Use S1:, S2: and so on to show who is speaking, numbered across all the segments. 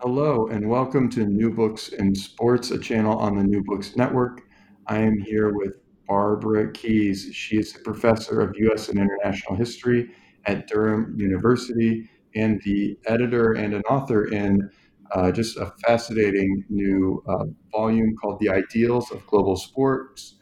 S1: Hello, and welcome to New Books in Sports, a channel on the New Books Network. I am here with Barbara Keys. She is a professor of U.S. and International History at Durham University and the editor and an author in uh, just a fascinating new uh, volume called The Ideals of Global Sports,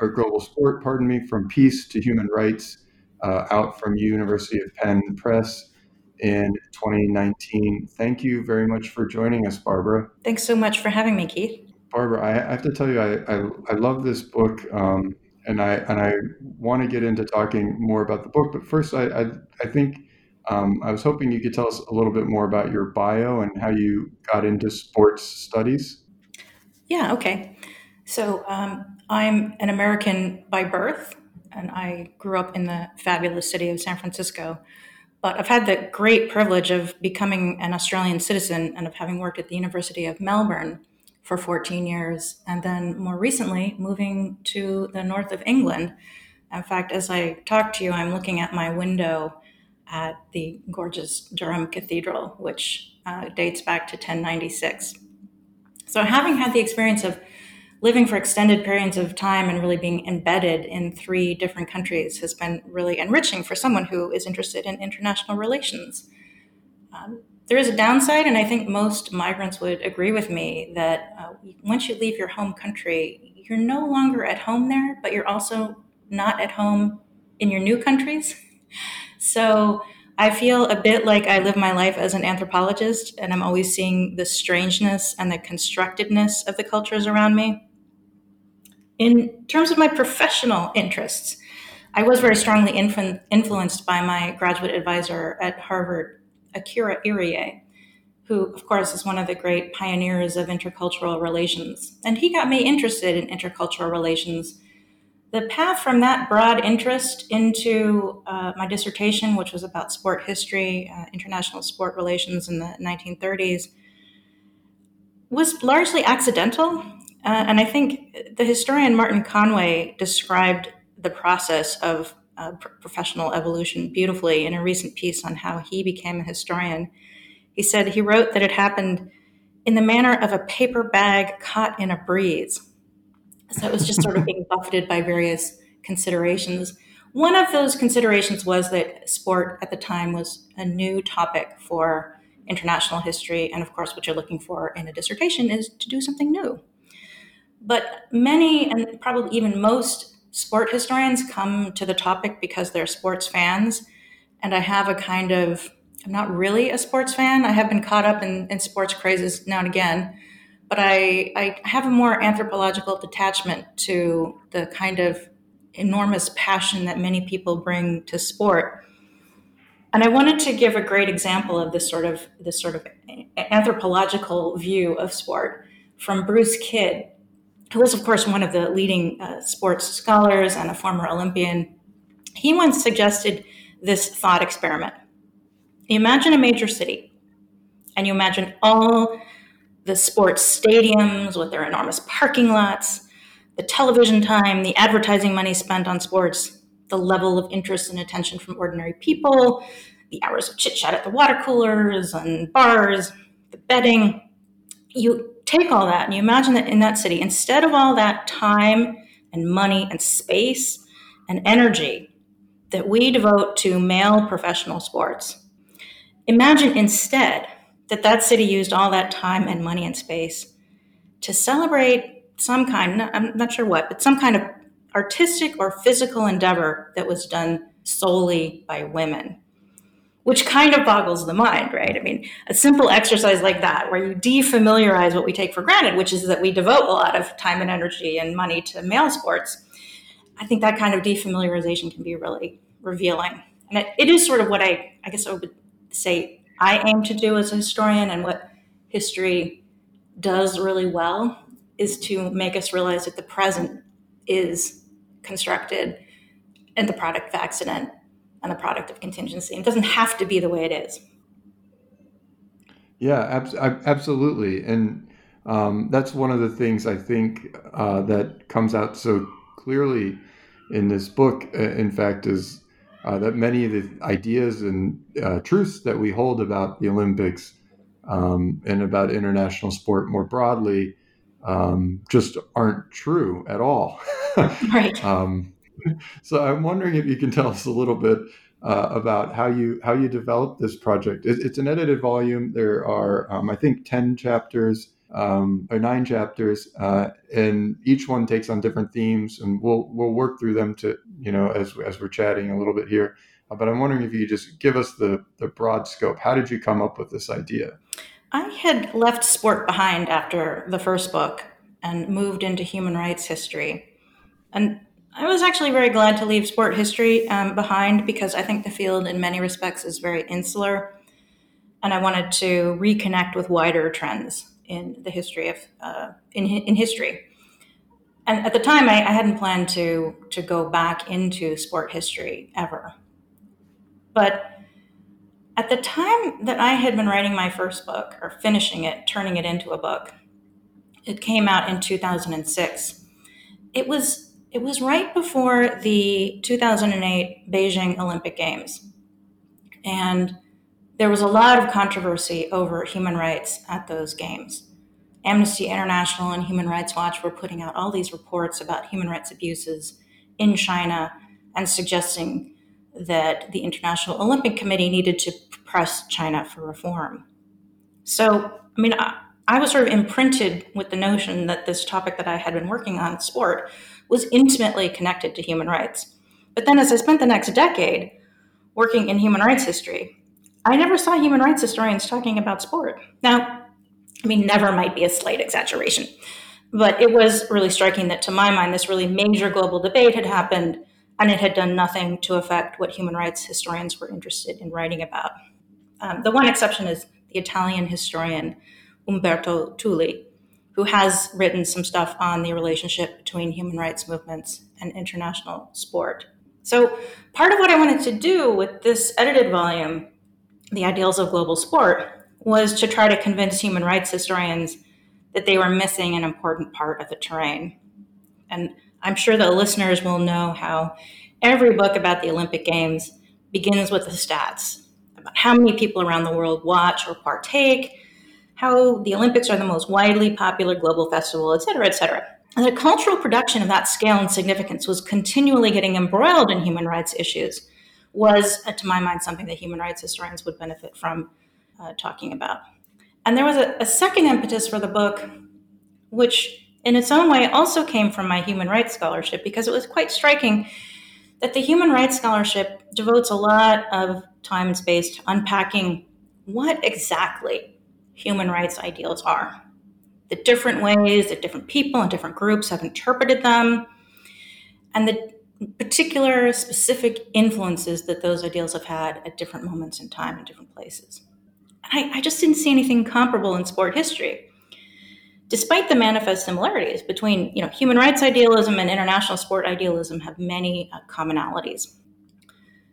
S1: or Global Sport, pardon me, From Peace to Human Rights, uh, out from University of Penn Press in 2019. Thank you very much for joining us, Barbara.
S2: Thanks so much for having me, Keith.
S1: Barbara, I, have to tell you, I, I, I love this book, um, and I and I want to get into talking more about the book. But first, I I, I think um, I was hoping you could tell us a little bit more about your bio and how you got into sports studies.
S2: Yeah, okay. So um, I'm an American by birth, and I grew up in the fabulous city of San Francisco. But I've had the great privilege of becoming an Australian citizen and of having worked at the University of Melbourne for 14 years, and then more recently moving to the north of England. In fact, as I talk to you, I'm looking at my window at the gorgeous Durham Cathedral, which uh, dates back to 1096. So, having had the experience of living for extended periods of time and really being embedded in three different countries has been really enriching for someone who is interested in international relations. Um, there is a downside, and I think most migrants would agree with me that uh, once you leave your home country, you're no longer at home there, but you're also not at home in your new countries. So I feel a bit like I live my life as an anthropologist, and I'm always seeing the strangeness and the constructedness of the cultures around me. In terms of my professional interests, I was very strongly influ- influenced by my graduate advisor at Harvard, Akira Iriye, who, of course, is one of the great pioneers of intercultural relations. And he got me interested in intercultural relations. The path from that broad interest into uh, my dissertation, which was about sport history, uh, international sport relations in the 1930s, was largely accidental. Uh, and I think the historian Martin Conway described the process of uh, pr- professional evolution beautifully in a recent piece on how he became a historian. He said he wrote that it happened in the manner of a paper bag caught in a breeze. So it was just sort of being buffeted by various considerations. One of those considerations was that sport at the time was a new topic for international history. And of course, what you're looking for in a dissertation is to do something new. But many, and probably even most, sport historians come to the topic because they're sports fans. And I have a kind of, I'm not really a sports fan. I have been caught up in, in sports crazes now and again. But I, I have a more anthropological detachment to the kind of enormous passion that many people bring to sport. And I wanted to give a great example of this sort of this sort of anthropological view of sport from Bruce Kidd, who was, of course, one of the leading uh, sports scholars and a former Olympian. He once suggested this thought experiment. You imagine a major city, and you imagine all the sports stadiums with their enormous parking lots, the television time, the advertising money spent on sports, the level of interest and attention from ordinary people, the hours of chit chat at the water coolers and bars, the betting. You take all that and you imagine that in that city, instead of all that time and money and space and energy that we devote to male professional sports, imagine instead that that city used all that time and money and space to celebrate some kind, I'm not sure what, but some kind of artistic or physical endeavor that was done solely by women, which kind of boggles the mind, right? I mean, a simple exercise like that, where you defamiliarize what we take for granted, which is that we devote a lot of time and energy and money to male sports. I think that kind of defamiliarization can be really revealing. And it, it is sort of what I, I guess I would say I aim to do as a historian and what history does really well is to make us realize that the present is constructed and the product of accident and the product of contingency. It doesn't have to be the way it is.
S1: Yeah, ab- absolutely. And um, that's one of the things I think uh, that comes out so clearly in this book, uh, in fact, is uh, that many of the ideas and uh, truths that we hold about the Olympics um, and about international sport more broadly um, just aren't true at all.
S2: right.
S1: Um, so I'm wondering if you can tell us a little bit uh, about how you how you developed this project. It, it's an edited volume. There are, um, I think, ten chapters um, or nine chapters, uh, and each one takes on different themes, and we'll we'll work through them to you know as as we're chatting a little bit here. Uh, but I'm wondering if you could just give us the the broad scope. How did you come up with this idea?
S2: I had left sport behind after the first book and moved into human rights history, and I was actually very glad to leave sport history um, behind because I think the field, in many respects, is very insular, and I wanted to reconnect with wider trends in the history of uh, in in history. And at the time, I, I, hadn't planned to to go back into sport history ever. But at the time that I had been writing my first book or finishing it, turning it into a book, it came out in 2006. It was it was right before the 2008 Beijing Olympic Games, and there was a lot of controversy over human rights at those games. Amnesty International and Human Rights Watch were putting out all these reports about human rights abuses in China and suggesting that the International Olympic Committee needed to press China for reform. So, I mean, I, I was sort of imprinted with the notion that this topic that I had been working on, sport, was intimately connected to human rights. But then as I spent the next decade working in human rights history, I never saw human rights historians talking about sport. Now, I mean, never might be a slight exaggeration, but it was really striking that, to my mind, this really major global debate had happened and it had done nothing to affect what human rights historians were interested in writing about. Um, the one exception is the Italian historian Umberto Tulli, who has written some stuff on the relationship between human rights movements and international sport. So, part of what I wanted to do with this edited volume the ideals of global sport was to try to convince human rights historians that they were missing an important part of the terrain. And I'm sure the listeners will know how every book about the Olympic Games begins with the stats about how many people around the world watch or partake, how the Olympics are the most widely popular global festival, et cetera, et cetera. And the cultural production of that scale and significance was continually getting embroiled in human rights issues was, uh, to my mind, something that human rights historians would benefit from uh, talking about. And there was a, a second impetus for the book, which in its own way also came from my human rights scholarship, because it was quite striking that the human rights scholarship devotes a lot of time and space to unpacking what exactly human rights ideals are, the different ways that different people and different groups have interpreted them, and the particular specific influences that those ideals have had at different moments in time and different places. And I, I just didn't see anything comparable in sport history. Despite the manifest similarities between you know, human rights idealism and international sport idealism have many uh, commonalities.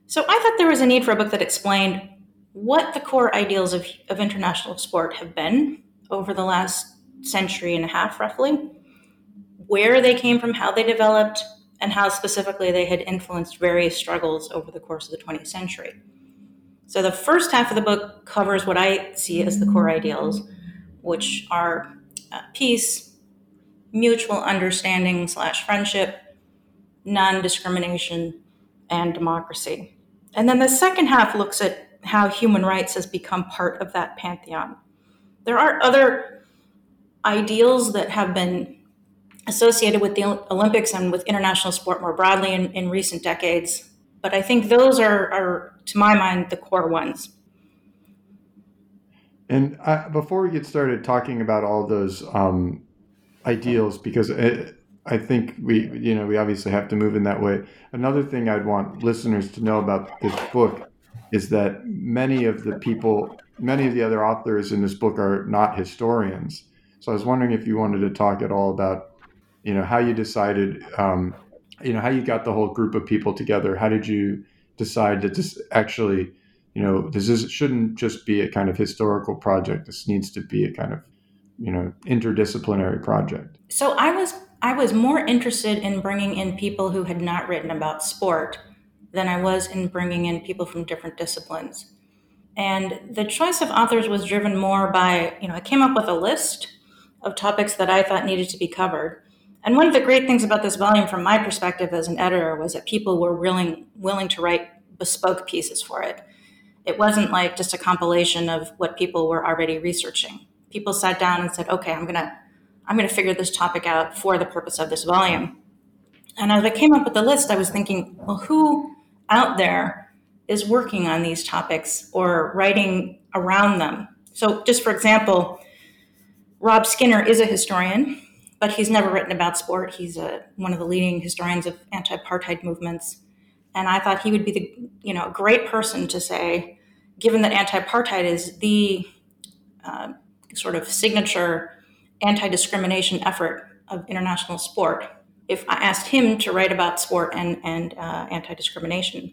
S2: So I thought there was a need for a book that explained what the core ideals of, of international sport have been over the last century and a half, roughly, where they came from, how they developed, and how specifically they had influenced various struggles over the course of the 20th century. So the first half of the book covers what I see as the core ideals, which are uh, peace, mutual understanding slash friendship, non-discrimination, and democracy. And then the second half looks at how human rights has become part of that pantheon. there are other ideals that have been associated with the Olympics and with international sport more broadly in, in recent decades. But I think those are, are, to my mind, the core ones.
S1: And I, before we get started talking about all those um, ideals, because it, I think we, you know, we obviously have to move in that way. Another thing I'd want listeners to know about this book is that many of the people, many of the other authors in this book are not historians. So I was wondering if you wanted to talk at all about, you know, how you decided, um, you know, how you got the whole group of people together. How did you decide that this actually, you know, this is, shouldn't just be a kind of historical project. This needs to be a kind of, you know, interdisciplinary project.
S2: So I was I was more interested in bringing in people who had not written about sport than I was in bringing in people from different disciplines. And the choice of authors was driven more by, you know, I came up with a list of topics that I thought needed to be covered. And one of the great things about this volume, from my perspective as an editor, was that people were willing willing to write bespoke pieces for it. It wasn't like just a compilation of what people were already researching. People sat down and said, "Okay, I'm gonna I'm going to figure this topic out for the purpose of this volume. And as I came up with the list, I was thinking, well, who out there is working on these topics or writing around them? So, just for example, Rob Skinner is a historian, but he's never written about sport. He's a, one of the leading historians of anti-apartheid movements, and I thought he would be the you know great person to say, given that anti-apartheid is the uh, sort of signature anti discrimination effort of international sport if I asked him to write about sport and, and uh, anti discrimination.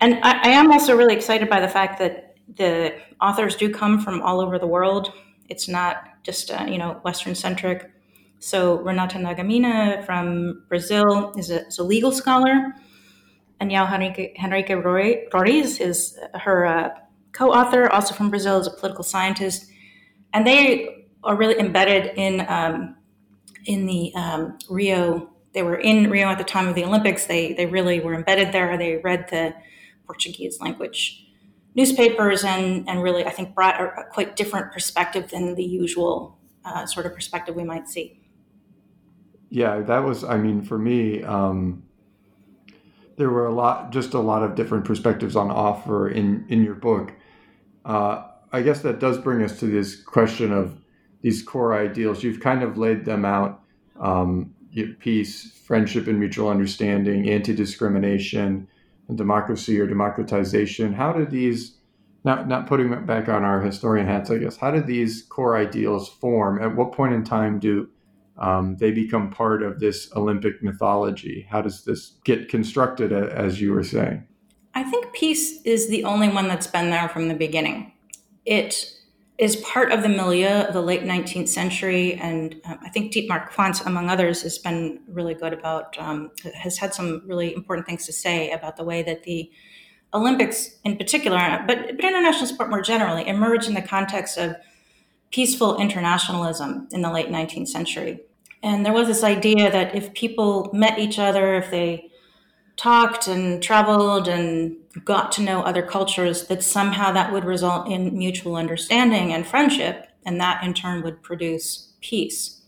S2: And I, I, am also really excited by the fact that the authors do come from all over the world. It's not just uh, you know Western centric. So Renata Nagamine from Brazil is a, is a legal scholar, and João Henrique, Henrique Roriz is her uh, co-author, also from Brazil, is a political scientist, and they are really embedded in um, in the um, Rio. They were in Rio at the time of the Olympics. They they really were embedded there. They read the Portuguese language newspapers and and really I think brought a, a quite different perspective than the usual uh, sort of perspective we might see.
S1: Yeah, that was. I mean, for me. Um, there were a lot, just a lot of different perspectives on offer in in your book. Uh, I guess that does bring us to this question of these core ideals. You've kind of laid them out: um, peace, friendship, and mutual understanding, anti-discrimination, and democracy or democratization. How did these not not putting it back on our historian hats, I guess. How did these core ideals form? At what point in time do um, they become part of this Olympic mythology? How does this get constructed, as you were saying?
S2: I think peace is the only one that's been there from the beginning. It is part of the milieu of the late 19th century. And um, I think Dietmar Quandt, among others, has been really good about, um, has had some really important things to say about the way that the Olympics in particular, but, but international sport more generally, emerged in the context of peaceful internationalism in the late 19th century. And there was this idea that if people met each other, if they talked and traveled and got to know other cultures, that somehow that would result in mutual understanding and friendship, and that in turn would produce peace.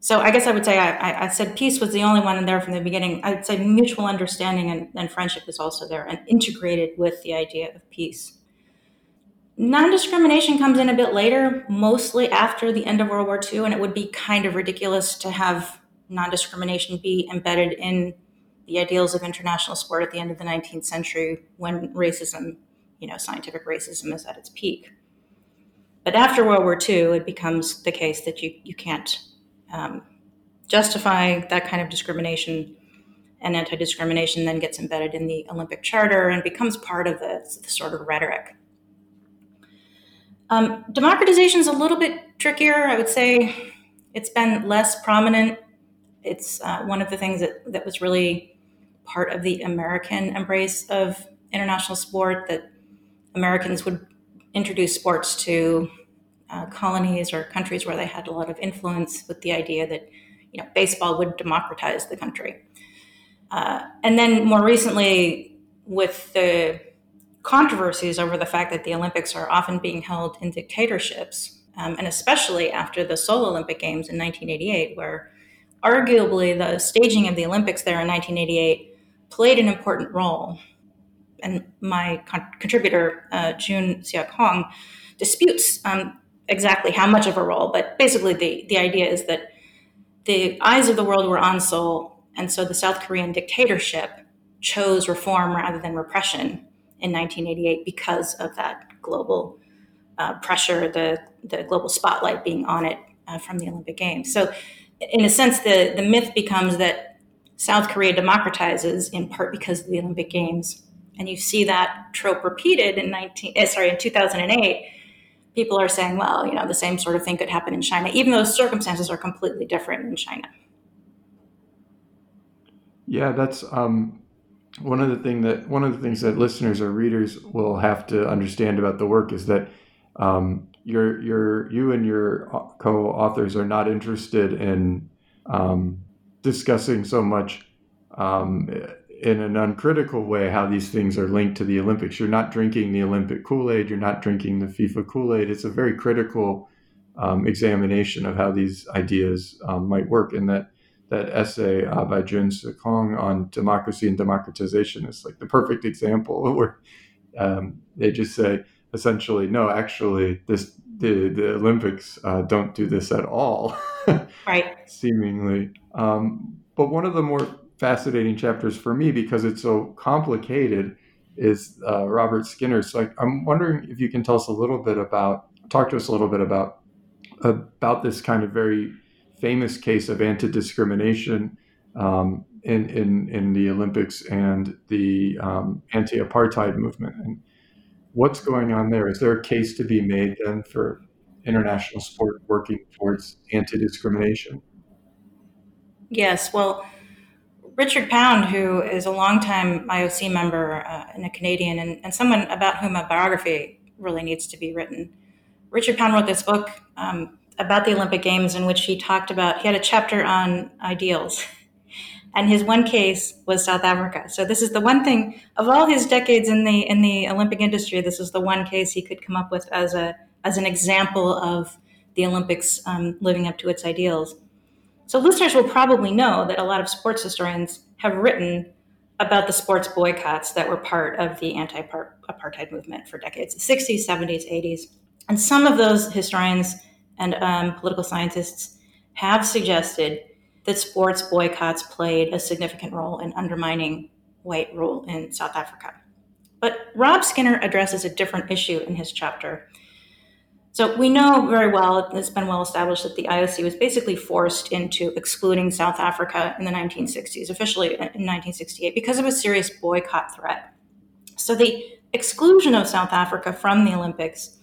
S2: So I guess I would say I, I said peace was the only one there from the beginning. I'd say mutual understanding and, and friendship is also there and integrated with the idea of peace. Non discrimination comes in a bit later, mostly after the end of World War II, and it would be kind of ridiculous to have non discrimination be embedded in the ideals of international sport at the end of the 19th century when racism, you know, scientific racism is at its peak. But after World War II, it becomes the case that you, you can't um, justify that kind of discrimination, and anti discrimination then gets embedded in the Olympic Charter and becomes part of the, the sort of rhetoric. Um, democratization is a little bit trickier. I would say it's been less prominent. It's uh, one of the things that, that was really part of the American embrace of international sport that Americans would introduce sports to uh, colonies or countries where they had a lot of influence with the idea that you know baseball would democratize the country. Uh, and then more recently, with the controversies over the fact that the Olympics are often being held in dictatorships, um, and especially after the Seoul Olympic Games in 1988, where arguably the staging of the Olympics there in 1988 played an important role. And my con- contributor, uh, Jun Seok Hong, disputes um, exactly how much of a role, but basically the, the idea is that the eyes of the world were on Seoul, and so the South Korean dictatorship chose reform rather than repression in 1988 because of that global uh, pressure, the, the global spotlight being on it uh, from the Olympic Games. So, in a sense, the, the myth becomes that South Korea democratizes in part because of the Olympic Games. And you see that trope repeated in 19, eh, sorry, in 2008 people are saying, well, you know, the same sort of thing could happen in China, even though circumstances are completely different in China.
S1: Yeah, that's um, one of the thing that one of the things that listeners or readers will have to understand about the work is that um, your your you and your co-authors are not interested in um, discussing so much um, in an uncritical way how these things are linked to the Olympics. You're not drinking the Olympic Kool Aid. You're not drinking the FIFA Kool Aid. It's a very critical um, examination of how these ideas um, might work. And that that essay uh, by Jun Seok Hong on democracy and democratization is like the perfect example where um, they just say essentially, no, actually, this the the Olympics uh, don't do this at all.
S2: right.
S1: Seemingly, um, but one of the more fascinating chapters for me because it's so complicated is uh, Robert Skinner. So I, am wondering if you can tell us a little bit about, talk to us a little bit about about this kind of very famous case of anti-discrimination um, in, in in the Olympics and the um, anti-apartheid movement and what's going on there. Is there a case to be made then for international sport working towards anti-discrimination?
S2: Yes. Well Richard Pound, who is a longtime IOC member uh, and a Canadian, and, and, someone about whom a biography really needs to be written. Richard Pound wrote this book um, about the Olympic Games in which he talked about, he had a chapter on ideals. And his one case was South Africa. So this is the one thing of all his decades in the in the Olympic industry. This is the one case he could come up with as a as an example of the Olympics um, living up to its ideals. So listeners will probably know that a lot of sports historians have written about the sports boycotts that were part of the anti-apartheid movement for decades, 60s, 70s, 80s. And some of those historians and um, political scientists have suggested that sports boycotts played a significant role in undermining white rule in South Africa. But Rob Skinner addresses a different issue in his chapter so we know very well, it's been well established that the IOC was basically forced into excluding South Africa in the 1960s, officially in 1968, because of a serious boycott threat. So the exclusion of South Africa from the Olympics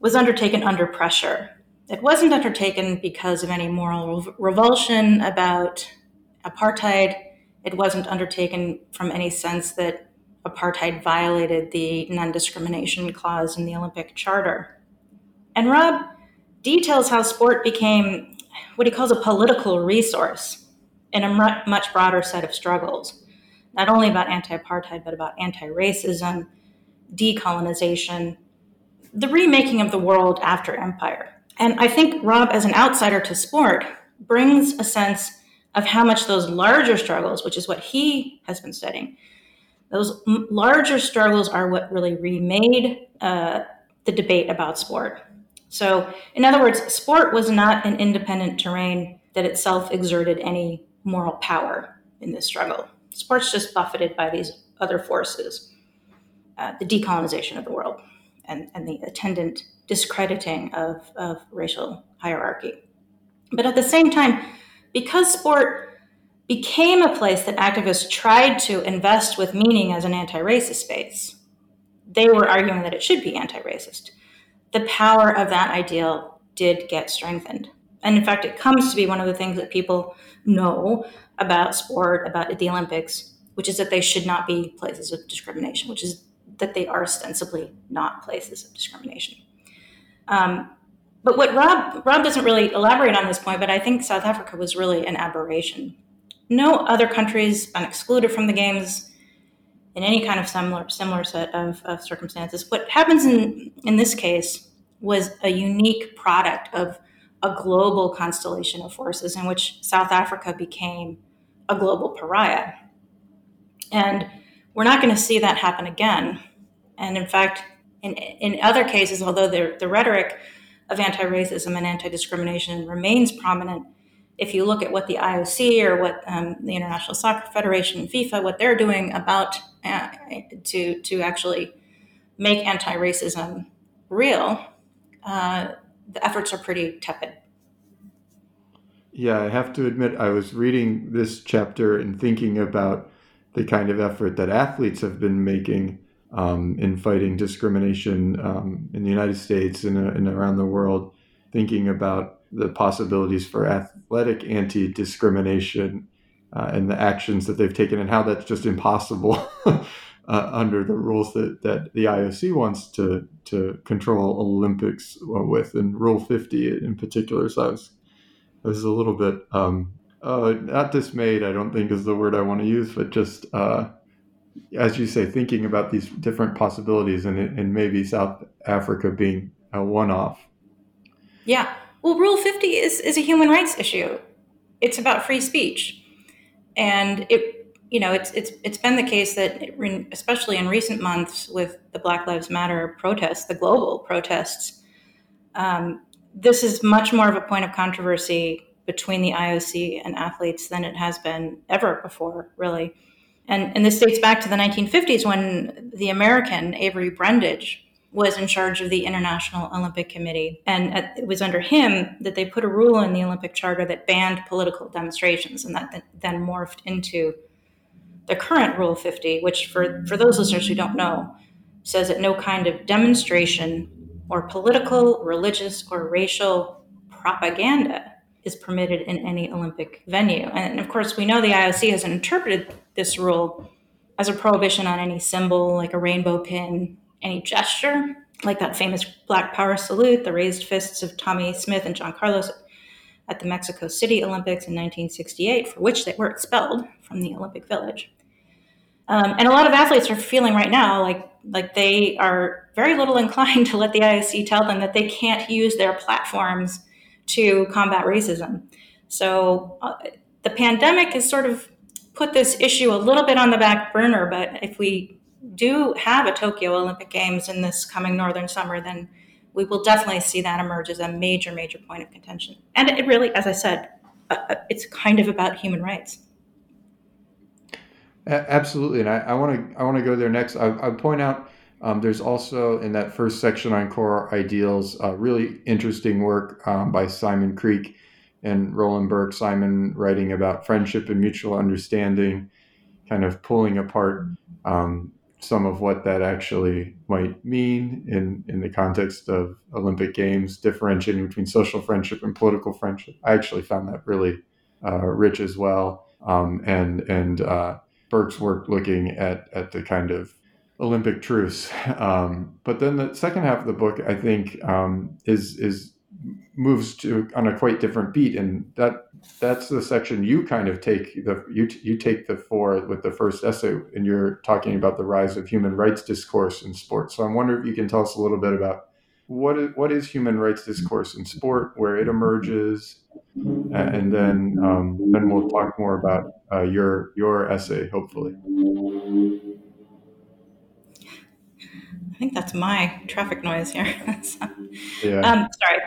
S2: was undertaken under pressure. It wasn't undertaken because of any moral revulsion about apartheid. It wasn't undertaken from any sense that apartheid violated the non discrimination clause in the Olympic Charter. And Rob details how sport became what he calls a political resource in a much broader set of struggles, not only about anti apartheid, but about anti racism, decolonization, the remaking of the world after empire. And I think Rob, as an outsider to sport, brings a sense of how much those larger struggles, which is what he has been studying, those larger struggles are what really remade uh, the debate about sport. So, in other words, sport was not an independent terrain that itself exerted any moral power in this struggle. Sport's just buffeted by these other forces uh, the decolonization of the world and, and the attendant discrediting of, of racial hierarchy. But at the same time, because sport became a place that activists tried to invest with meaning as an anti racist space, they were arguing that it should be anti racist the power of that ideal did get strengthened. And in fact, it comes to be one of the things that people know about sport, about the Olympics, which is that they should not be places of discrimination, which is that they are ostensibly not places of discrimination. Um, but what Rob Rob doesn't really elaborate on this point, but I think South Africa was really an aberration. No other countries been excluded from the games in any kind of similar similar set of, of circumstances. What happens in in this case was a unique product of a global constellation of forces in which South Africa became a global pariah. And we're not going to see that happen again. And in fact, in, in other cases, although the, the rhetoric of anti racism and anti discrimination remains prominent, if you look at what the IOC or what um, the International Soccer Federation FIFA, what they're doing about uh, to to actually make anti-racism real, uh, the efforts are pretty tepid.
S1: Yeah, I have to admit, I was reading this chapter and thinking about the kind of effort that athletes have been making um, in fighting discrimination um, in the United States and, uh, and around the world, thinking about the possibilities for athletic anti discrimination uh, and the actions that they've taken and how that's just impossible. uh, under the rules that, that the IOC wants to to control Olympics with, and Rule 50 in particular. So I was, I was a little bit um, uh, not dismayed. I don't think is the word I want to use, but just uh, as you say, thinking about these different possibilities, and and maybe South Africa being a one-off.
S2: Yeah, well, Rule 50 is is a human rights issue. It's about free speech, and it you know, it's it's it's been the case that, especially in recent months, with the Black Lives Matter protests, the global protests, um, this is much more of a point of controversy between the IOC and athletes than it has been ever before, really. And and this dates back to the 1950s when the American Avery Brundage was in charge of the International Olympic Committee, and it was under him that they put a rule in the Olympic Charter that banned political demonstrations, and that then morphed into the current Rule 50, which for, for those listeners who don't know, says that no kind of demonstration or political, religious, or racial propaganda is permitted in any Olympic venue. And of course, we know the IOC has interpreted this rule as a prohibition on any symbol like a rainbow pin, any gesture like that famous Black Power salute, the raised fists of Tommie Smith and John Carlos at the Mexico City Olympics in 1968, for which they were expelled from the Olympic Village. Um, and a lot of athletes are feeling right now like like they are very little inclined to let the IOC tell them that they can't use their platforms to combat racism. So uh, the pandemic has sort of put this issue a little bit on the back burner. But if we do have a Tokyo Olympic Games in this coming northern summer, then we will definitely see that emerge as a major, major point of contention. And it really, as I said, uh, uh it's kind of about human rights.
S1: Absolutely, and I want to I want to go there next. I, I point out um, there's also in that first section on core ideals, uh, really interesting work um, by Simon Creak and Roland Burke. Simon writing about friendship and mutual understanding, kind of pulling apart um, some of what that actually might mean in in the context of Olympic Games, differentiating between social friendship and political friendship. I actually found that really uh, rich as well, um, and and uh, Burke's work looking at at the kind of Olympic truce. Um, but then the second half of the book, I think, um, is is moves to on a quite different beat, and that that's the section you kind of take the you you take the four with the first essay, and you're talking about the rise of human rights discourse in sports. So I'm wondering if you can tell us a little bit about what is what is human rights discourse in sport, where it emerges, and then um, then we'll talk more about uh, your your essay, hopefully.
S2: I think that's my traffic noise here. so,
S1: yeah.
S2: Um, sorry.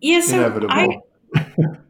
S2: Yeah. So
S1: Inevitable.
S2: I,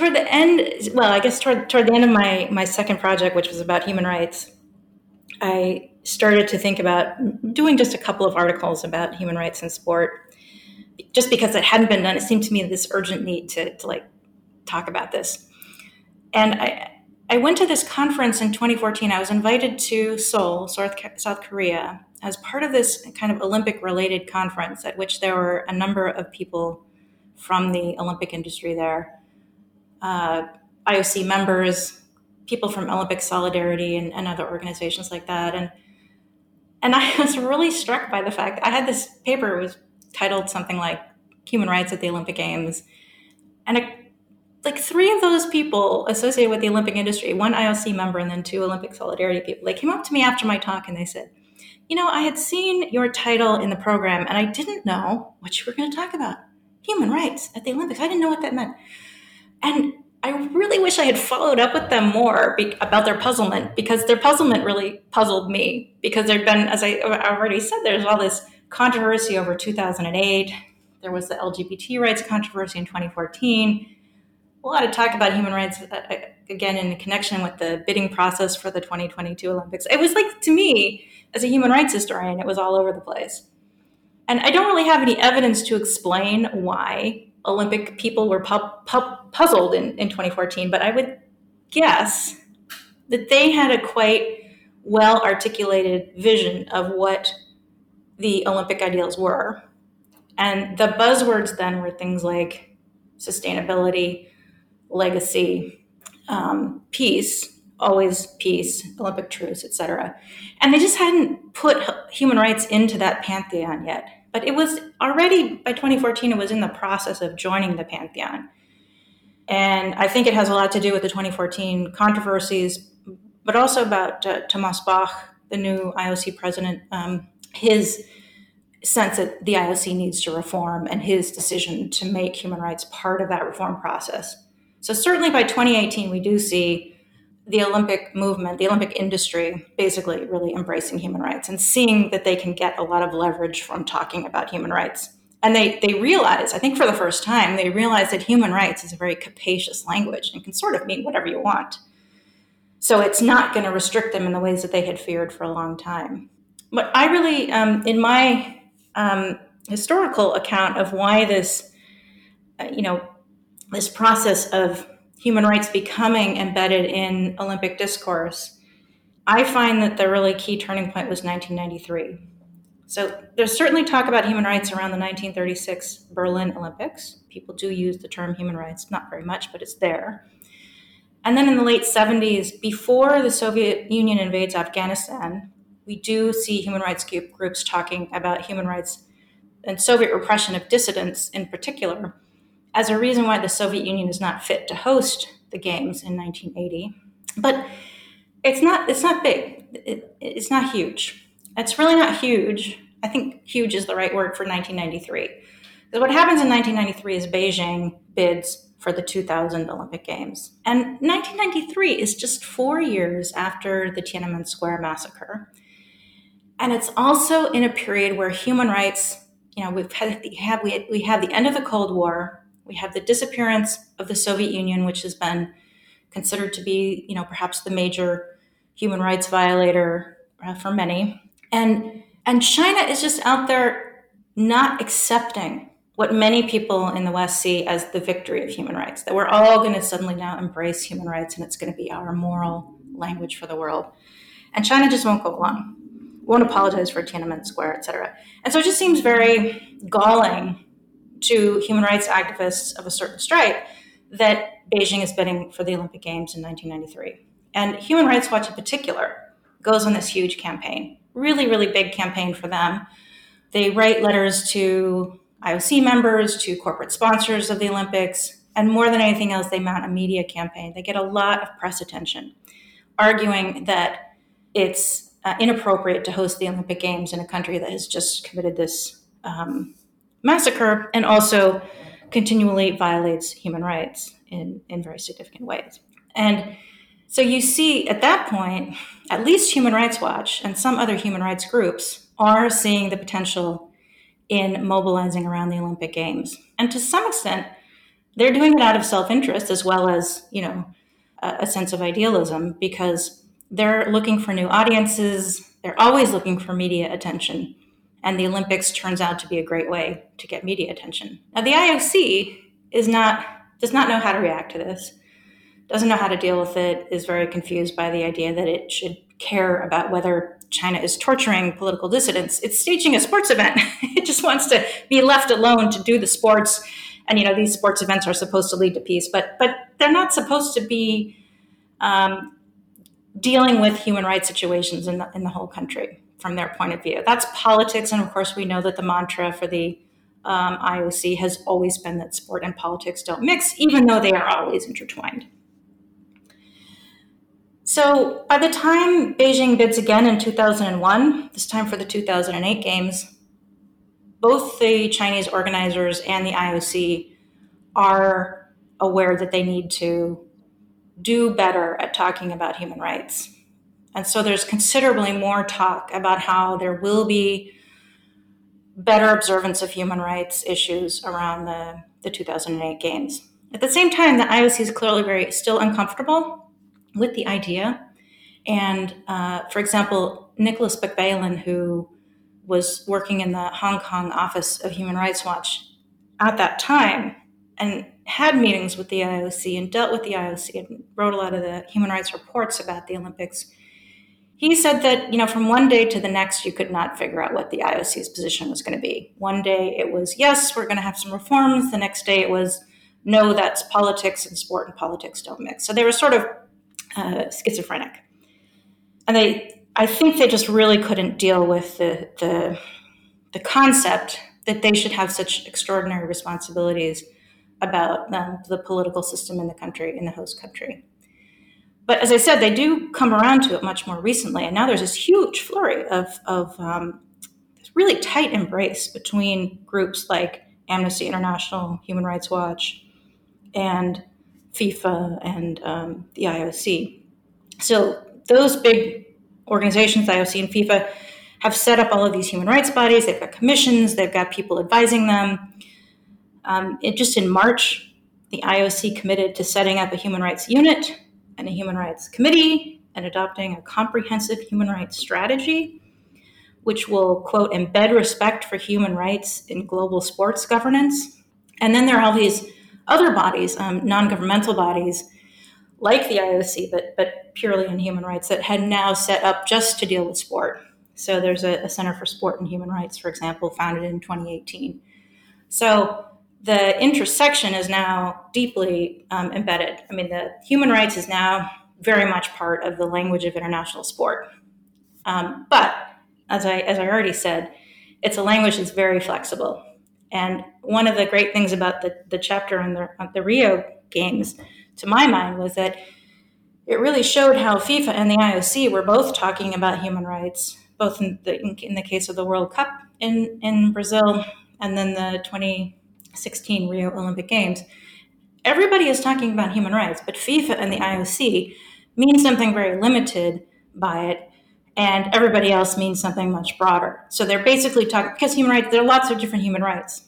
S2: Toward the end, well, I guess toward toward the end of my my second project, which was about human rights, I started to think about doing just a couple of articles about human rights in sport, just because it hadn't been done. It seemed to me this urgent need to, to like talk about this, and I I went to this conference in 2014. I was invited to Seoul, South South Korea, as part of this kind of Olympic related conference at which there were a number of people from the Olympic industry there, uh, IOC members, people from Olympic Solidarity and, and other organizations like that. And and I was really struck by the fact I had this paper it was titled something like Human Rights at the Olympic Games. And like three of those people associated with the Olympic industry, one IOC member and then two Olympic Solidarity people, they came up to me after my talk and they said, You know, I had seen your title in the program and I didn't know what you were going to talk about human rights at the Olympics. I didn't know what that meant. And I really wish I had followed up with them more be- about their puzzlement because their puzzlement really puzzled me because there'd been, as I already said, there's all this controversy over 2008. There was the LGBT rights controversy in 2014 a lot of talk about human rights uh, uh, again in connection with the bidding process for the 2022 Olympics. It was like to me, as a human rights historian, it was all over the place. And I don't really have any evidence to explain why Olympic people were pu- pu- puzzled in, in 2014, but I would guess that they had a quite well articulated vision of what the Olympic ideals were. And the buzzwords then were things like sustainability, legacy, um, peace, always peace, Olympic truce, etc. And they just hadn't put human rights into that pantheon yet. But it was already by 2014, it was in the process of joining the pantheon. And I think it has a lot to do with the 2014 controversies, but also about uh, Thomas Bach, the new IOC president, um, his sense that the IOC needs to reform and his decision to make human rights part of that reform process. So certainly by 2018, we do see the Olympic movement, the Olympic industry, basically really embracing human rights and seeing that they can get a lot of leverage from talking about human rights. And they, they realize, I think for the first time, they realize that human rights is a very capacious language and can sort of mean whatever you want. So it's not going to restrict them in the ways that they had feared for a long time. But I really, um, in my um, historical account of why this, uh, you know, this process of human rights becoming embedded in Olympic discourse, I find that the really key turning point was 1993. So there's certainly talk about human rights around the 1936 Berlin Olympics. People do use the term human rights, not very much, but it's there. And then in the late 70s, before the Soviet Union invades Afghanistan, we do see human rights groups talking about human rights and Soviet repression of dissidents in particular as a reason why the Soviet Union is not fit to host the games in 1980. But it's not it's not big. It, it's not huge. It's really not huge. I think huge is the right word for 1993. Because what happens in 1993 is Beijing bids for the 2000 Olympic Games. And 1993 is just four years after the Tiananmen Square massacre. And it's also in a period where human rights, you know, we've had, have, we, we have the end of the Cold War, we have the disappearance of the Soviet Union, which has been considered to be, you know, perhaps the major human rights violator uh, for many. And and China is just out there not accepting what many people in the West see as the victory of human rights. That we're all going to suddenly now embrace human rights, and it's going to be our moral language for the world. And China just won't go along, won't apologize for Tiananmen Square, et cetera. And so it just seems very galling to human rights activists of a certain stripe that Beijing is bidding for the Olympic Games in 1993. And Human Rights Watch in particular goes on this huge campaign, really, really big campaign for them. They write letters to IOC members, to corporate sponsors of the Olympics, and more than anything else, they mount a media campaign. They get a lot of press attention, arguing that it's uh, inappropriate to host the Olympic Games in a country that has just committed this um, massacre and also continually violates human rights in, in very significant ways. And so you see at that point, at least Human Rights Watch and some other human rights groups are seeing the potential in mobilizing around the Olympic Games. And to some extent, they're doing it out of self-interest as well as, you know, a, a sense of idealism because they're looking for new audiences, they're always looking for media attention and the Olympics turns out to be a great way to get media attention. Now, the IOC is not does not know how to react to this. doesn't know how to deal with it, is very confused by the idea that it should care about whether China is torturing political dissidents. It's staging a sports event. it just wants to be left alone to do the sports. And you know, these sports events are supposed to lead to peace, but but they're not supposed to be um, dealing with human rights situations in the in the whole country from their point of view. That's politics, and of course, we know that the mantra for the um, IOC has always been that sport and politics don't mix, even though they are always intertwined. So by the time Beijing bids again in 2001, this time for the 2008 Games, both the Chinese organizers and the IOC are aware that they need to do better at talking about human rights. And so there's considerably more talk about how there will be better observance of human rights issues around the, the 2008 Games. At the same time, the IOC is clearly very still uncomfortable with the idea. And uh, for example, Nicholas Bequelin, who was working in the Hong Kong office of Human Rights Watch at that time and had meetings with the IOC and dealt with the IOC and wrote a lot of the human rights reports about the Olympics. He said that, you know, from one day to the next, you could not figure out what the IOC's position was going to be. One day it was, yes, we're going to have some reforms. The next day it was, no, that's politics and sport and politics don't mix. So they were sort of uh, schizophrenic, and they I think they just really couldn't deal with the the the concept that they should have such extraordinary responsibilities about um, the political system in the country in the host country. But as I said, they do come around to it much more recently, and now there's this huge flurry of of um, really tight embrace between groups like Amnesty International, Human Rights Watch, and FIFA and um, the IOC. So those big organizations, IOC and FIFA, have set up all of these human rights bodies. They've got commissions. They've got people advising them. Um, it, just in March, the IOC committed to setting up a human rights unit and a human rights committee and adopting a comprehensive human rights strategy, which will, quote, embed respect for human rights in global sports governance. And then there are all these other bodies, um, non-governmental bodies like the IOC, but but purely in human rights that had now set up just to deal with sport. So there's a, a Center for Sport and Human Rights, for example, founded in 2018. So the intersection is now deeply um, embedded. I mean, the human rights is now very much part of the language of international sport. Um, but as I as I already said, it's a language that's very flexible. And one of the great things about the, the chapter on the, on the Rio Games, to my mind, was that it really showed how FIFA and the IOC were both talking about human rights, both in the, in, in the case of the World Cup in, in Brazil and then the 2016 Rio Olympic Games. Everybody is talking about human rights, but FIFA and the IOC mean something very limited by it and everybody else means something much broader. So they're basically talking because human rights. There are lots of different human rights.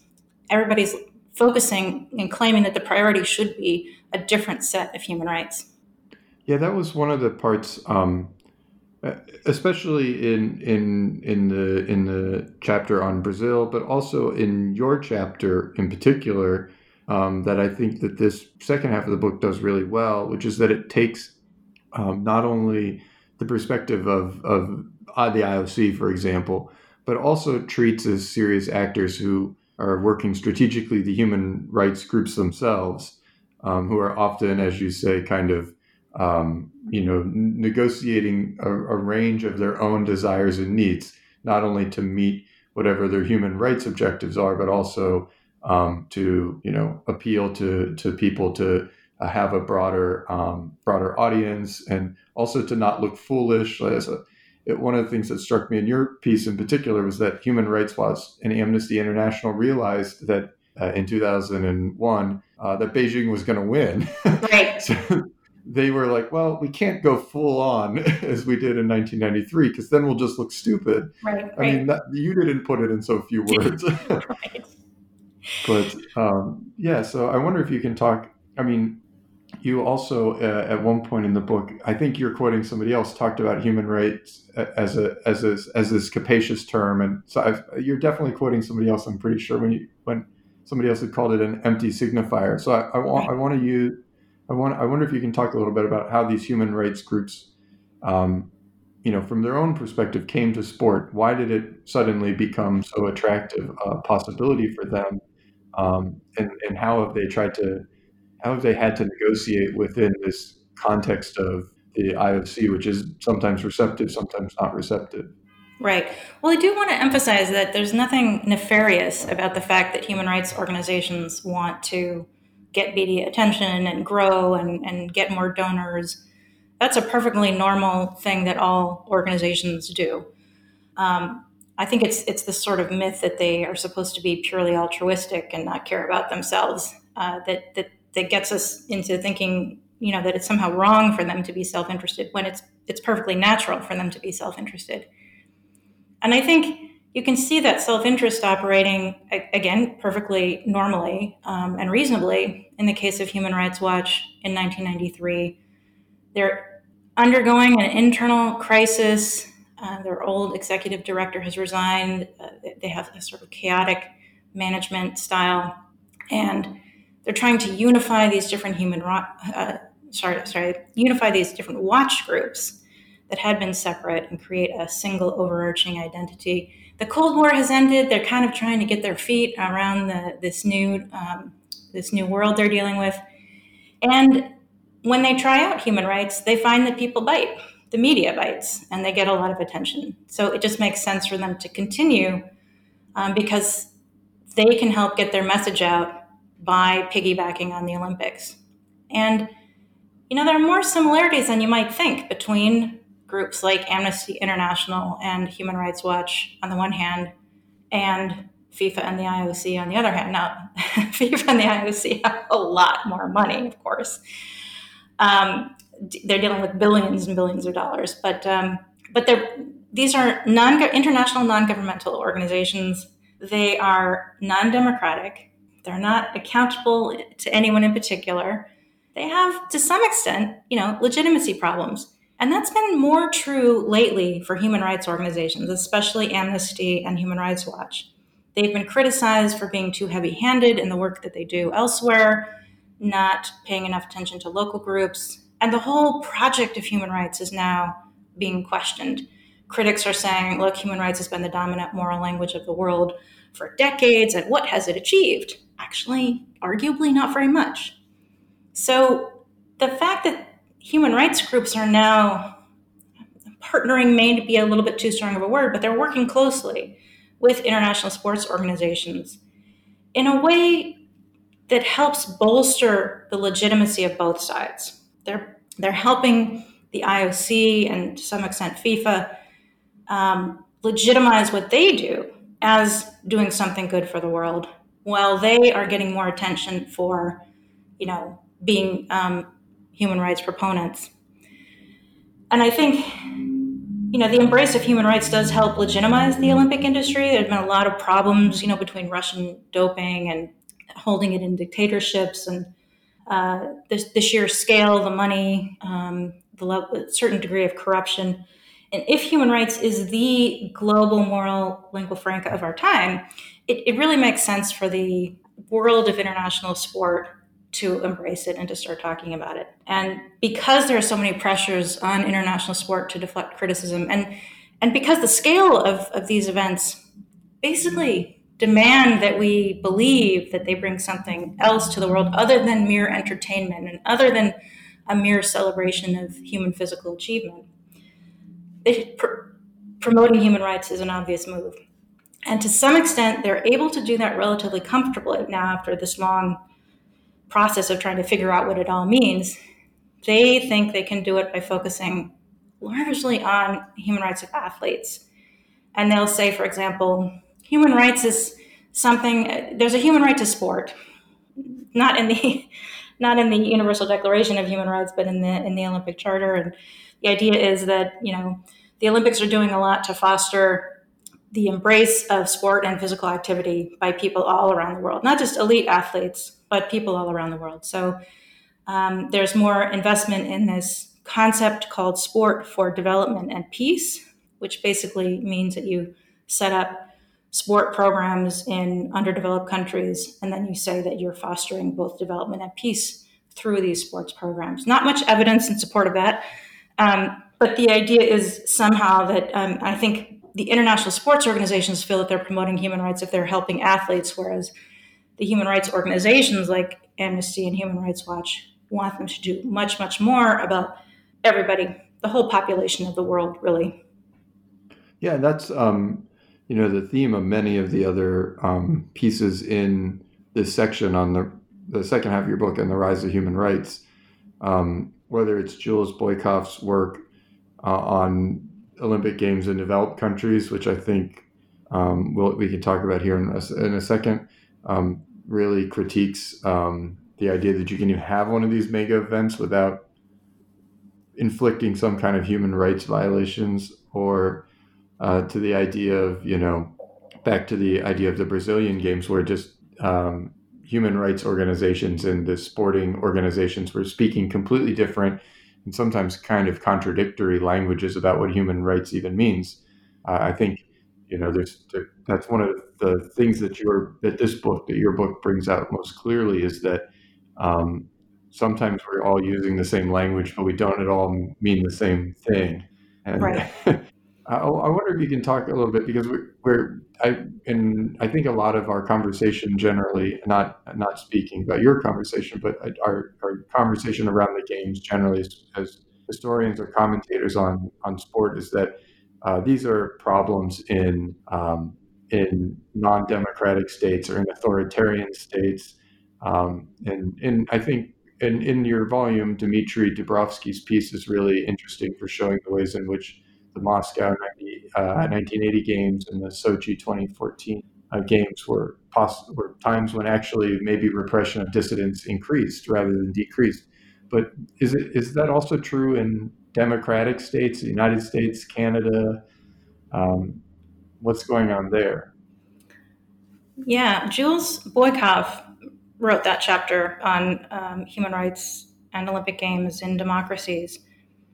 S2: Everybody's focusing and claiming that the priority should be a different set of human rights.
S1: Yeah, that was one of the parts, um, especially in in in the in the chapter on Brazil, but also in your chapter in particular. Um, that I think that this second half of the book does really well, which is that it takes um, not only the perspective of, of uh, the IOC, for example, but also treats as serious actors who are working strategically the human rights groups themselves, um, who are often, as you say, kind of um, you know negotiating a, a, range of their own desires and needs, not only to meet whatever their human rights objectives are, but also um, to you know appeal to to people to uh, have a broader um, broader audience and also to not look foolish. As a, it, one of the things that struck me in your piece in particular was that Human Rights Watch and Amnesty International realized that uh, in 2001 uh, that Beijing was going to win.
S2: Right.
S1: so they were like, well, we can't go full on as we did in 1993 because then we'll just look stupid.
S2: Right.
S1: I mean, that, you didn't put it in so few words.
S2: right.
S1: But um, yeah, so I wonder if you can talk. I mean, you also uh, at one point in the book i think you're quoting somebody else talked about human rights as a as a, as this capacious term and so I've, you're definitely quoting somebody else i'm pretty sure when you when somebody else had called it an empty signifier so i, I want i want to use I want I wonder if you can talk a little bit about how these human rights groups, um, you know, from their own perspective, came to sport. Why did it suddenly become so attractive a possibility for them, um, and and how have they tried to, how have they had to negotiate within this context of the IOC, which is sometimes receptive, sometimes not receptive.
S2: Right. Well, I do want to emphasize that there's nothing nefarious about the fact that human rights organizations want to get media attention and grow and, and get more donors. That's a perfectly normal thing that all organizations do. Um, I think it's it's this sort of myth that they are supposed to be purely altruistic and not care about themselves uh, that that that gets us into thinking you know that it's somehow wrong for them to be self-interested when it's it's perfectly natural for them to be self-interested. And I think you can see that self interest operating, again, perfectly normally um, and reasonably in the case of Human Rights Watch in 1993. They're undergoing an internal crisis. Uh, their old executive director has resigned. Uh, they have a sort of chaotic management style. And they're trying to unify these different human, uh, sorry, sorry, unify these different watch groups that had been separate and create a single overarching identity the Cold War has ended. They're kind of trying to get their feet around the, this new um, this new world they're dealing with. And when they try out human rights, they find that people bite. The media bites, and they get a lot of attention. So it just makes sense for them to continue um, because they can help get their message out by piggybacking on the Olympics. And you know there are more similarities than you might think between groups like Amnesty International and Human Rights Watch on the one hand, and FIFA and the IOC on the other hand. Now, FIFA and the IOC have a lot more money, of course. Um, they're dealing with billions and billions of dollars, but um, but these are non international non-governmental organizations. They are non-democratic. They're not accountable to anyone in particular. They have, to some extent, you know, legitimacy problems. And that's been more true lately for human rights organizations, especially Amnesty and Human Rights Watch. They've been criticized for being too heavy handed in the work that they do elsewhere, not paying enough attention to local groups. And the whole project of human rights is now being questioned. Critics are saying, look, human rights has been the dominant moral language of the world for decades, and what has it achieved? Actually, arguably, not very much. So the fact that human rights groups are now partnering may be a little bit too strong of a word, but they're working closely with international sports organizations in a way that helps bolster the legitimacy of both sides. They're they're helping the IOC and to some extent FIFA um, legitimize what they do as doing something good for the world, while they are getting more attention for, you know, being um, human rights proponents. And I think, you know, the embrace of human rights does help legitimize the Olympic industry. There's been a lot of problems, you know, between Russian doping and holding it in dictatorships and uh, the, the, sheer scale, the money, um, the level, certain degree of corruption. And if human rights is the global moral lingua franca of our time, it, it really makes sense for the world of international sport to embrace it and to start talking about it. And because there are so many pressures on international sport to deflect criticism, and and because the scale of, of these events basically demand that we believe that they bring something else to the world other than mere entertainment and other than a mere celebration of human physical achievement. pr- promoting human rights is an obvious move. And to some extent, they're able to do that relatively comfortably now after this long process of trying to figure out what it all means, they think they can do it by focusing largely on human rights of athletes. And they'll say, for example, human rights is something, there's a human right to sport, not in the not in the Universal Declaration of Human Rights, but in the in the Olympic Charter. And the idea is that you know the Olympics are doing a lot to foster the embrace of sport and physical activity by people all around the world, not just elite athletes, but people all around the world. So um, there's more investment in this concept called sport for development and peace, which basically means that you set up sport programs in underdeveloped countries, and then you say that you're fostering both development and peace through these sports programs. Not much evidence in support of that, um, but the idea is somehow that um, I think the international sports organizations feel that they're promoting human rights if they're helping athletes, whereas the human rights organizations like Amnesty and Human Rights Watch want them to do much, much more about everybody, the whole population of the world, really.
S1: Yeah, that's um, you know the theme of many of the other um, pieces in this section on the the second half of your book and the rise of human rights. Um, whether it's Jules Boykoff's work uh, on Olympic Games in developed countries, which I think um, we'll, we can talk about here in a, in a second, um, really critiques um, the idea that you can even have one of these mega events without inflicting some kind of human rights violations, or uh, to the idea of, you know, back to the idea of the Brazilian Games, where just um, human rights organizations and the sporting organizations were speaking completely different and sometimes kind of contradictory languages about what human rights even means. Uh, I think you know there's there, that's one of the things that your that this book that your book brings out most clearly is that um, sometimes we're all using the same language, but we don't at all mean the same thing. And right. I, I, wonder if you can talk a little bit because we're, we're I and I think a lot of our conversation generally, not not speaking about your conversation, but our, our conversation around the games generally as, as historians or commentators on on sport is that uh, these are problems in um, in non-democratic states or in authoritarian states, um, and I think in in your volume, Dmitry Dubrovsky's piece is really interesting for showing the ways in which the Moscow 90, uh, 1980 games and the Sochi 2014 uh, games were, poss- were times when actually maybe repression of dissidents increased rather than decreased. But is it is that also true in democratic states, the United States, Canada? Um, what's going on there?
S2: Yeah, Jules Boykoff wrote that chapter on um, human rights and Olympic Games in democracies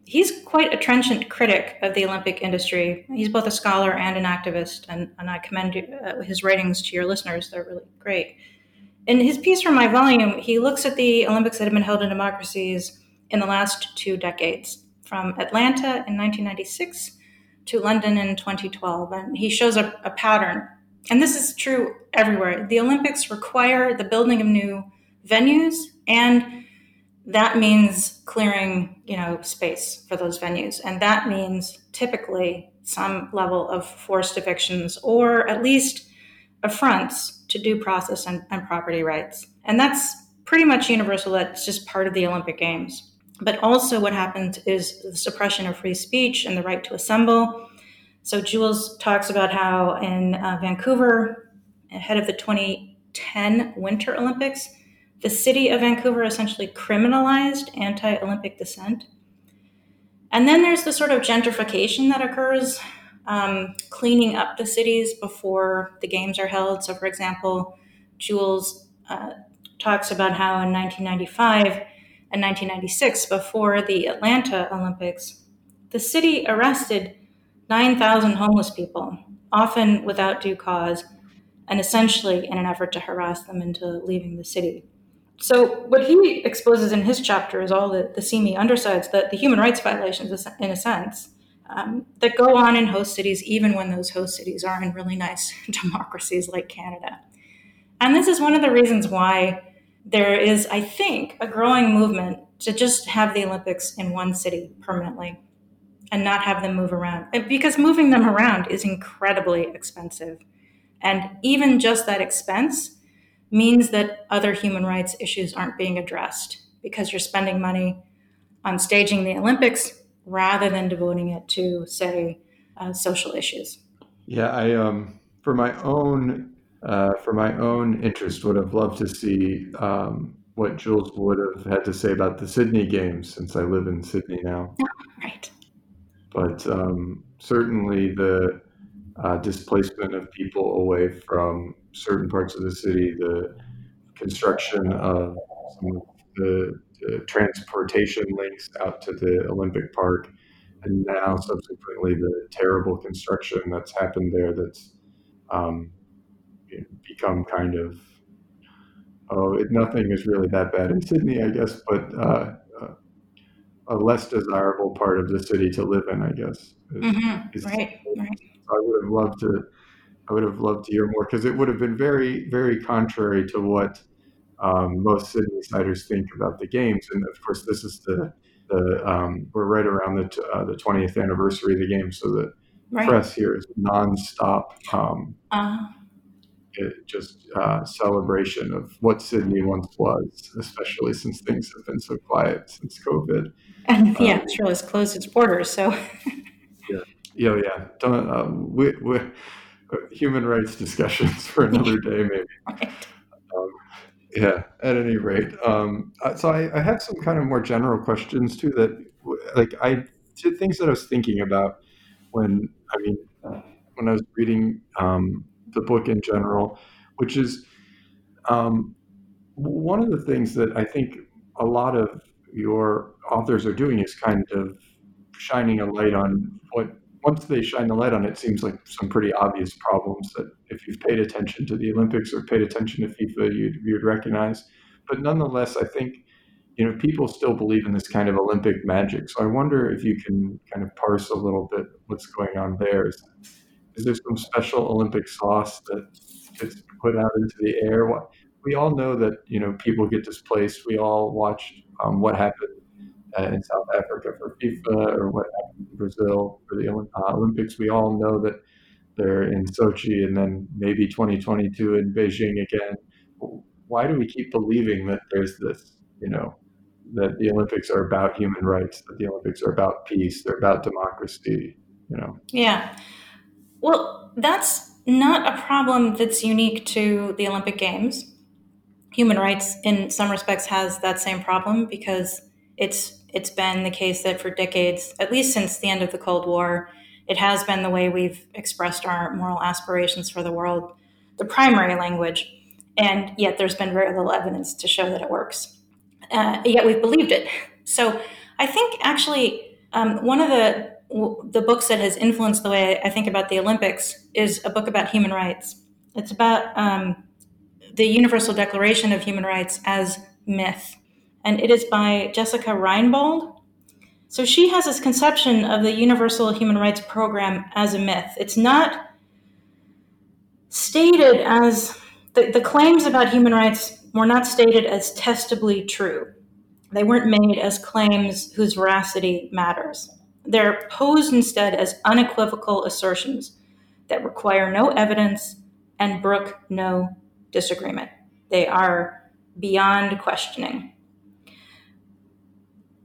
S2: he's quite a trenchant critic of the Olympic industry. He's both a scholar and an activist, and, and I commend uh, his writings to your listeners. They're really great. In his piece for my volume, he looks at the Olympics that have been held in democracies in the last two decades, from Atlanta in 1996 to London in 2012. And he shows a, a pattern. And this is true everywhere. The Olympics require the building of new venues and that means clearing you know space for those venues and that means typically some level of forced evictions or at least affronts to due process and, and property rights and that's pretty much universal that's just part of the olympic games but also what happens is the suppression of free speech and the right to assemble so jules talks about how in uh, vancouver ahead of the 2010 winter olympics the city of Vancouver essentially criminalized anti Olympic dissent. And then there's the sort of gentrification that occurs, um, cleaning up the cities before the games are held. So, for example, Jules uh, talks about how in 1995 and 1996, before the Atlanta Olympics, the city arrested 9,000 homeless people, often without due cause, and essentially in an effort to harass them into leaving the city. So what he exposes in his chapter is all the, the seamy undersides, the, the human rights violations, in a sense, um, that go on in host cities, even when those host cities are in really nice democracies like Canada. And this is one of the reasons why there is, I think, a growing movement to just have the Olympics in one city permanently and not have them move around. Because moving them around is incredibly expensive. And even just that expense means that other human rights issues aren't being addressed because you're spending money on staging the Olympics rather than devoting it to, say, uh, social issues.
S1: Yeah, I um, for my own uh, for my own interest would have loved to see um, what Jules would have had to say about the Sydney Games, since I live in Sydney now.
S2: right.
S1: But um, certainly the uh, displacement of people away from certain parts of the city, the construction of some of the, the transportation links out to the Olympic Park, and now subsequently the terrible construction that's happened there that's um, become kind of oh, it, nothing is really that bad in Sydney, I guess, but uh, uh, a less desirable part of the city to live in, I guess.
S2: Mm-hmm. Is, right, right.
S1: I would have loved to. I would have loved to hear more because it would have been very, very contrary to what um, most Sydney siders think about the games. And of course, this is the the um, we're right around the t- uh, the 20th anniversary of the game, so the right. press here is nonstop. Um, uh-huh. Just uh, celebration of what Sydney once was, especially since things have been so quiet since COVID.
S2: And yeah, um, Australia closed its borders, so.
S1: yeah, yeah, yeah. Don't, um, we, we, uh, human rights discussions for another day, maybe. Right. Um, yeah, at any rate. Um, uh, so I, I had some kind of more general questions too that, like, I did things that I was thinking about when I mean when I was reading um, the book in general, which is um, one of the things that I think a lot of your authors are doing is kind of shining a light on what once they shine the light on it seems like some pretty obvious problems that if you've paid attention to the Olympics or paid attention to FIFA you'd, you'd recognize. But nonetheless, I think you know, people still believe in this kind of Olympic magic. So I wonder if you can kind of parse a little bit what's going on there. Is there some special Olympic sauce that gets put out into the air? We all know that you know people get displaced. We all watched um, what happened uh, in South Africa for FIFA or what happened in Brazil for the uh, Olympics. We all know that they're in Sochi and then maybe 2022 in Beijing again. Why do we keep believing that there's this, you know, that the Olympics are about human rights, that the Olympics are about peace, they're about democracy, you know.
S2: Yeah. Well, that's not a problem that's unique to the Olympic Games. Human rights in some respects has that same problem because it's it's been the case that for decades, at least since the end of the Cold War, it has been the way we've expressed our moral aspirations for the world, the primary language. And yet there's been very little evidence to show that it works uh, yet we've believed it. So I think actually um, one of the the books that has influenced the way I think about the Olympics is a book about human rights. It's about um, the Universal Declaration of Human Rights as myth, and it is by Jessica Reinbold. So she has this conception of the Universal Human Rights Program as a myth. It's not stated as the, the claims about human rights were not stated as testably true. They weren't made as claims whose veracity matters. They're posed instead as unequivocal assertions that require no evidence and brook no disagreement. They are beyond questioning.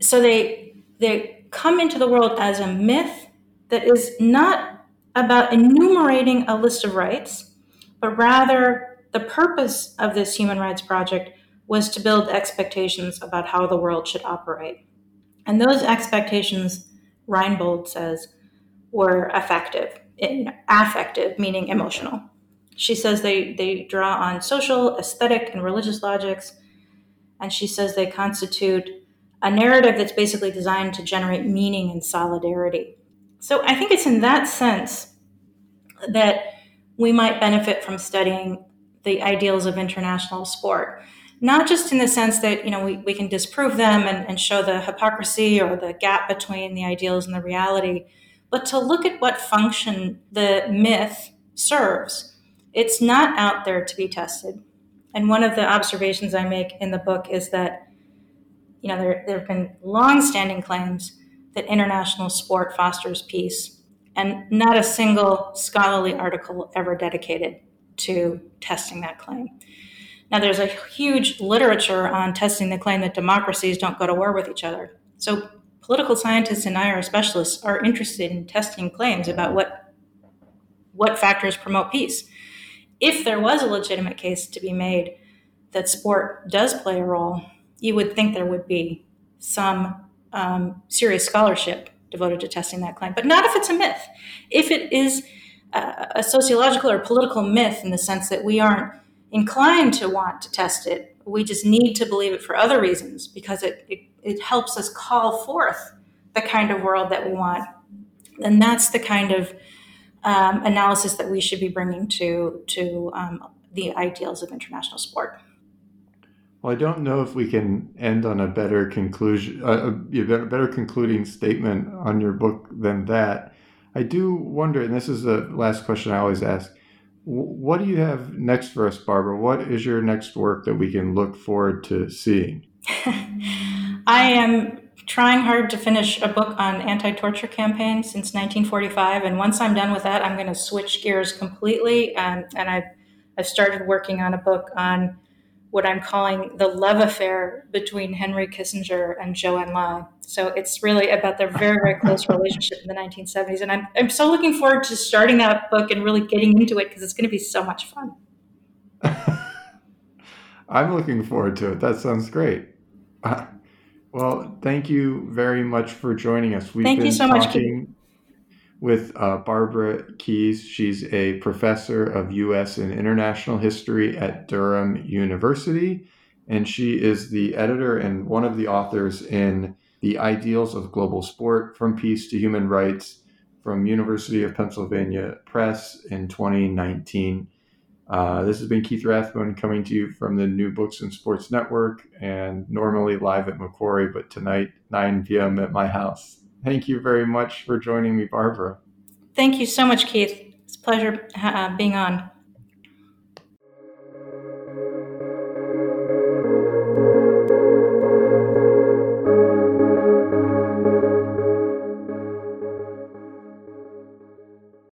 S2: So they they come into the world as a myth that is not about enumerating a list of rights, but rather the purpose of this human rights project was to build expectations about how the world should operate. And those expectations, Reinbold says, were affective, in, affective, meaning emotional. She says they, they draw on social, aesthetic, and religious logics. And she says they constitute a narrative that's basically designed to generate meaning and solidarity. So I think it's in that sense that we might benefit from studying the ideals of international sport not just in the sense that you know we, we can disprove them and, and show the hypocrisy or the gap between the ideals and the reality but to look at what function the myth serves it's not out there to be tested and one of the observations i make in the book is that you know there, there have been long-standing claims that international sport fosters peace and not a single scholarly article ever dedicated to testing that claim. Now, there's a huge literature on testing the claim that democracies don't go to war with each other. So, political scientists and IR specialists are interested in testing claims about what, what factors promote peace. If there was a legitimate case to be made that sport does play a role, you would think there would be some um, serious scholarship devoted to testing that claim, but not if it's a myth. If it is a sociological or political myth in the sense that we aren't inclined to want to test it. We just need to believe it for other reasons because it, it, it helps us call forth the kind of world that we want. And that's the kind of um, analysis that we should be bringing to, to um, the ideals of international sport.
S1: Well, I don't know if we can end on a better conclusion, a, a better concluding statement on your book than that. I do wonder, and this is the last question I always ask what do you have next for us, Barbara? What is your next work that we can look forward to seeing?
S2: I am trying hard to finish a book on anti-torture campaigns since 1945, and once I'm done with that, I'm going to switch gears completely. Um, and I've I've started working on a book on what I'm calling the love affair between Henry Kissinger and Zhou Enlai. So it's really about their very, very close relationship in the 1970s. And I'm, I'm so looking forward to starting that book and really getting into it because it's going to be so much fun.
S1: I'm looking forward to it. That sounds great. Uh, well, thank you very much for joining us.
S2: We've thank been you so talking, much
S1: with uh, Barbara Keys. She's a professor of U.S. and international history at Durham University, and she is the editor and one of the authors in The Ideals of Global Sport From Peace to Human Rights from University of Pennsylvania Press in 2019. Uh, this has been Keith Rathbone coming to you from the New Books in Sports Network and normally live at Macquarie, but tonight, 9 p.m. at my house. Thank you very much for joining me, Barbara.
S2: Thank you so much, Keith. It's a pleasure uh, being on.